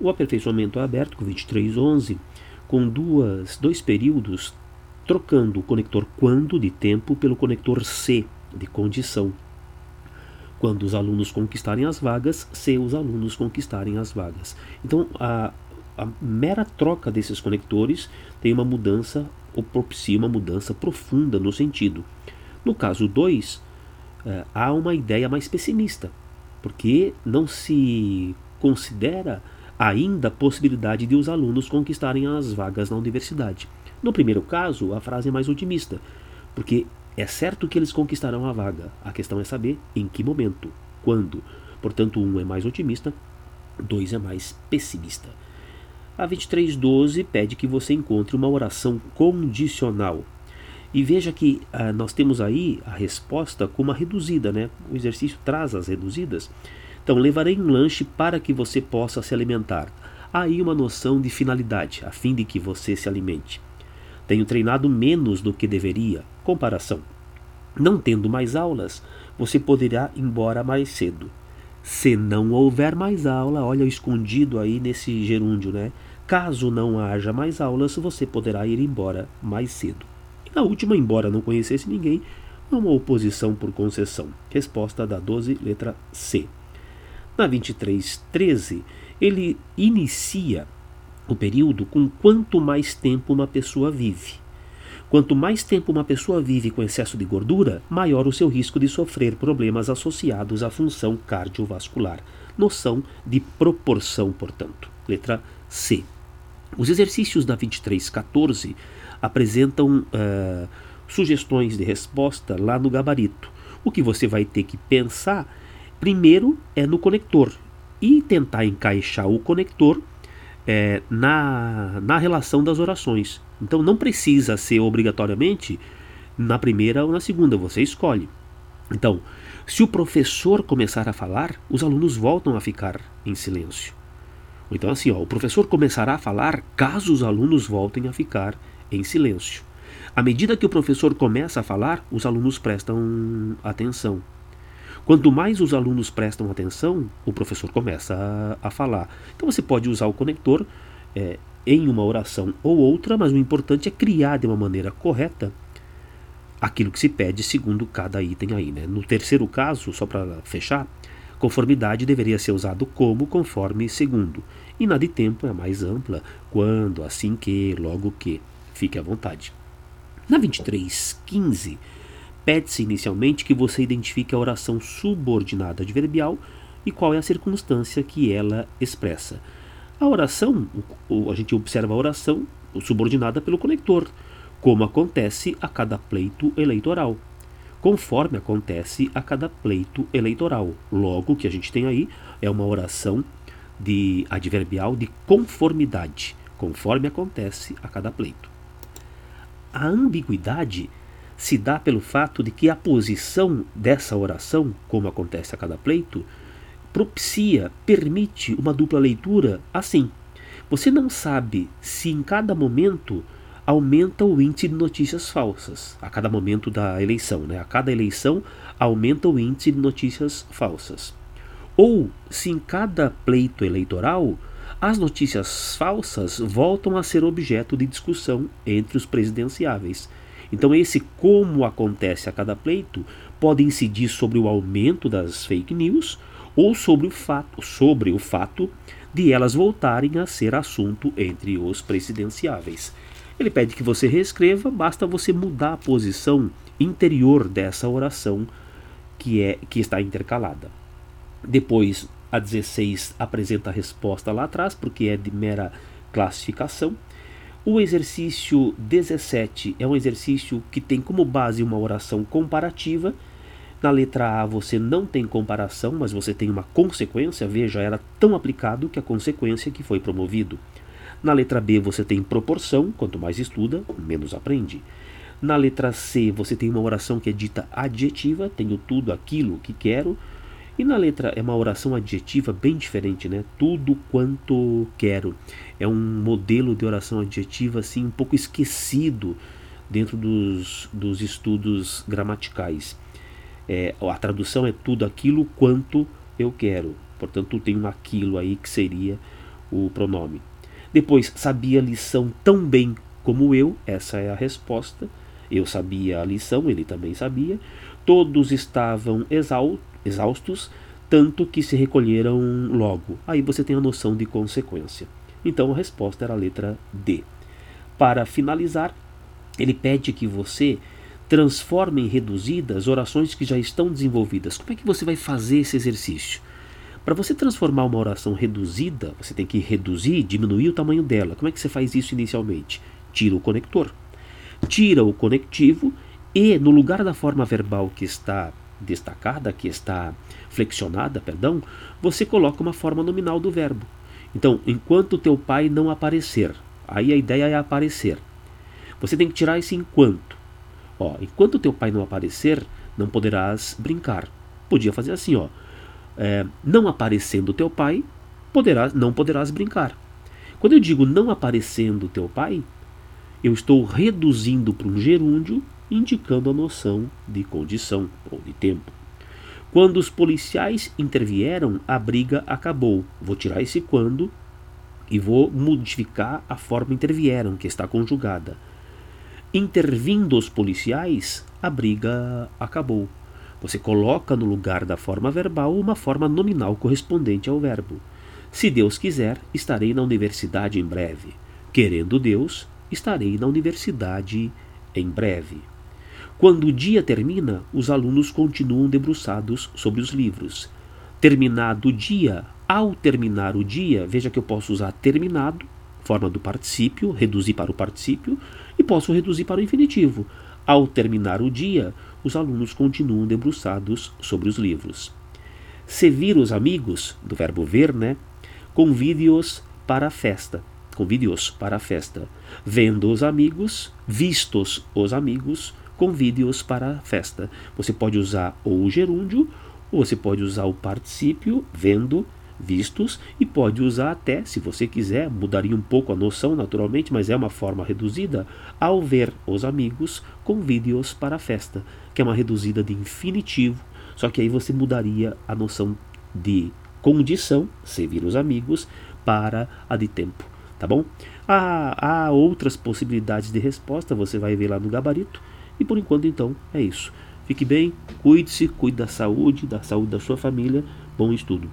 O aperfeiçoamento é aberto com 2311, com duas, dois períodos, trocando o conector quando de tempo pelo conector C de condição. Quando os alunos conquistarem as vagas, se os alunos conquistarem as vagas. Então, a, a mera troca desses conectores tem uma mudança ou propicia uma mudança profunda no sentido. No caso 2, eh, há uma ideia mais pessimista, porque não se considera ainda a possibilidade de os alunos conquistarem as vagas na universidade. No primeiro caso, a frase é mais otimista, porque é certo que eles conquistarão a vaga. A questão é saber em que momento, quando. Portanto, um é mais otimista, dois é mais pessimista. A 2312 pede que você encontre uma oração condicional. E veja que ah, nós temos aí a resposta com uma reduzida, né? O exercício traz as reduzidas. Então, levarei um lanche para que você possa se alimentar. Aí uma noção de finalidade, a fim de que você se alimente. Tenho treinado menos do que deveria. Comparação. Não tendo mais aulas, você poderá ir embora mais cedo. Se não houver mais aula, olha o escondido aí nesse gerúndio, né? Caso não haja mais aulas, você poderá ir embora mais cedo. E na última, embora não conhecesse ninguém, uma oposição por concessão. Resposta da 12, letra C. Na 2313, ele inicia o período com quanto mais tempo uma pessoa vive. Quanto mais tempo uma pessoa vive com excesso de gordura, maior o seu risco de sofrer problemas associados à função cardiovascular. Noção de proporção, portanto. Letra C. Os exercícios da 2314 apresentam uh, sugestões de resposta lá no gabarito. O que você vai ter que pensar primeiro é no conector e tentar encaixar o conector é, na, na relação das orações. Então não precisa ser obrigatoriamente na primeira ou na segunda, você escolhe. Então, se o professor começar a falar, os alunos voltam a ficar em silêncio. Então, assim, ó, o professor começará a falar caso os alunos voltem a ficar em silêncio. À medida que o professor começa a falar, os alunos prestam atenção. Quanto mais os alunos prestam atenção, o professor começa a, a falar. Então você pode usar o conector é, em uma oração ou outra, mas o importante é criar de uma maneira correta aquilo que se pede segundo cada item aí. Né? No terceiro caso, só para fechar, conformidade deveria ser usado como, conforme, segundo. E na de tempo é mais ampla, quando, assim que, logo que. Fique à vontade. Na 2315, Pede-se inicialmente que você identifique a oração subordinada adverbial e qual é a circunstância que ela expressa. A oração, a gente observa a oração subordinada pelo conector, como acontece a cada pleito eleitoral, conforme acontece a cada pleito eleitoral. Logo, o que a gente tem aí é uma oração de adverbial de conformidade, conforme acontece a cada pleito. A ambiguidade se dá pelo fato de que a posição dessa oração, como acontece a cada pleito, propicia, permite uma dupla leitura assim. Você não sabe se em cada momento aumenta o índice de notícias falsas, a cada momento da eleição, né? A cada eleição aumenta o índice de notícias falsas. Ou se em cada pleito eleitoral as notícias falsas voltam a ser objeto de discussão entre os presidenciáveis então, esse como acontece a cada pleito pode incidir sobre o aumento das fake news ou sobre o fato, sobre o fato de elas voltarem a ser assunto entre os presidenciáveis. Ele pede que você reescreva, basta você mudar a posição interior dessa oração que é que está intercalada. Depois, a 16 apresenta a resposta lá atrás, porque é de mera classificação. O exercício 17 é um exercício que tem como base uma oração comparativa. Na letra A você não tem comparação, mas você tem uma consequência. Veja, era tão aplicado que a consequência que foi promovido. Na letra B você tem proporção, quanto mais estuda, menos aprende. Na letra C você tem uma oração que é dita adjetiva, tenho tudo aquilo que quero. E na letra é uma oração adjetiva bem diferente, né? Tudo quanto quero. É um modelo de oração adjetiva assim um pouco esquecido dentro dos, dos estudos gramaticais. É, a tradução é tudo aquilo quanto eu quero. Portanto, tem um aquilo aí que seria o pronome. Depois, sabia a lição tão bem como eu, essa é a resposta. Eu sabia a lição, ele também sabia. Todos estavam exaustos, tanto que se recolheram logo. Aí você tem a noção de consequência. Então a resposta era a letra D. Para finalizar, ele pede que você transforme em reduzidas orações que já estão desenvolvidas. Como é que você vai fazer esse exercício? Para você transformar uma oração reduzida, você tem que reduzir, diminuir o tamanho dela. Como é que você faz isso inicialmente? Tira o conector. Tira o conectivo e no lugar da forma verbal que está destacada, que está flexionada, perdão, você coloca uma forma nominal do verbo. Então, enquanto teu pai não aparecer, aí a ideia é aparecer. Você tem que tirar esse enquanto. Ó, enquanto teu pai não aparecer, não poderás brincar. Podia fazer assim, ó. É, não aparecendo teu pai, poderás, não poderás brincar. Quando eu digo não aparecendo teu pai, eu estou reduzindo para um gerúndio, indicando a noção de condição ou de tempo. Quando os policiais intervieram, a briga acabou. Vou tirar esse quando e vou modificar a forma intervieram, que está conjugada. Intervindo os policiais, a briga acabou. Você coloca no lugar da forma verbal uma forma nominal correspondente ao verbo. Se Deus quiser, estarei na universidade em breve. Querendo Deus, estarei na universidade em breve. Quando o dia termina, os alunos continuam debruçados sobre os livros. Terminado o dia, ao terminar o dia, veja que eu posso usar terminado, forma do particípio, reduzir para o particípio, e posso reduzir para o infinitivo. Ao terminar o dia, os alunos continuam debruçados sobre os livros. Servir os amigos, do verbo ver, né? Convide-os para a festa. Convide-os para a festa. Vendo os amigos, vistos os amigos, convide-os para a festa. Você pode usar ou o gerúndio, ou você pode usar o particípio, vendo, vistos, e pode usar até, se você quiser, mudaria um pouco a noção naturalmente, mas é uma forma reduzida, ao ver os amigos, convide-os para a festa, que é uma reduzida de infinitivo, só que aí você mudaria a noção de condição, servir os amigos, para a de tempo, tá bom? Há, há outras possibilidades de resposta, você vai ver lá no gabarito, e por enquanto, então, é isso. Fique bem, cuide-se, cuide da saúde, da saúde da sua família. Bom estudo.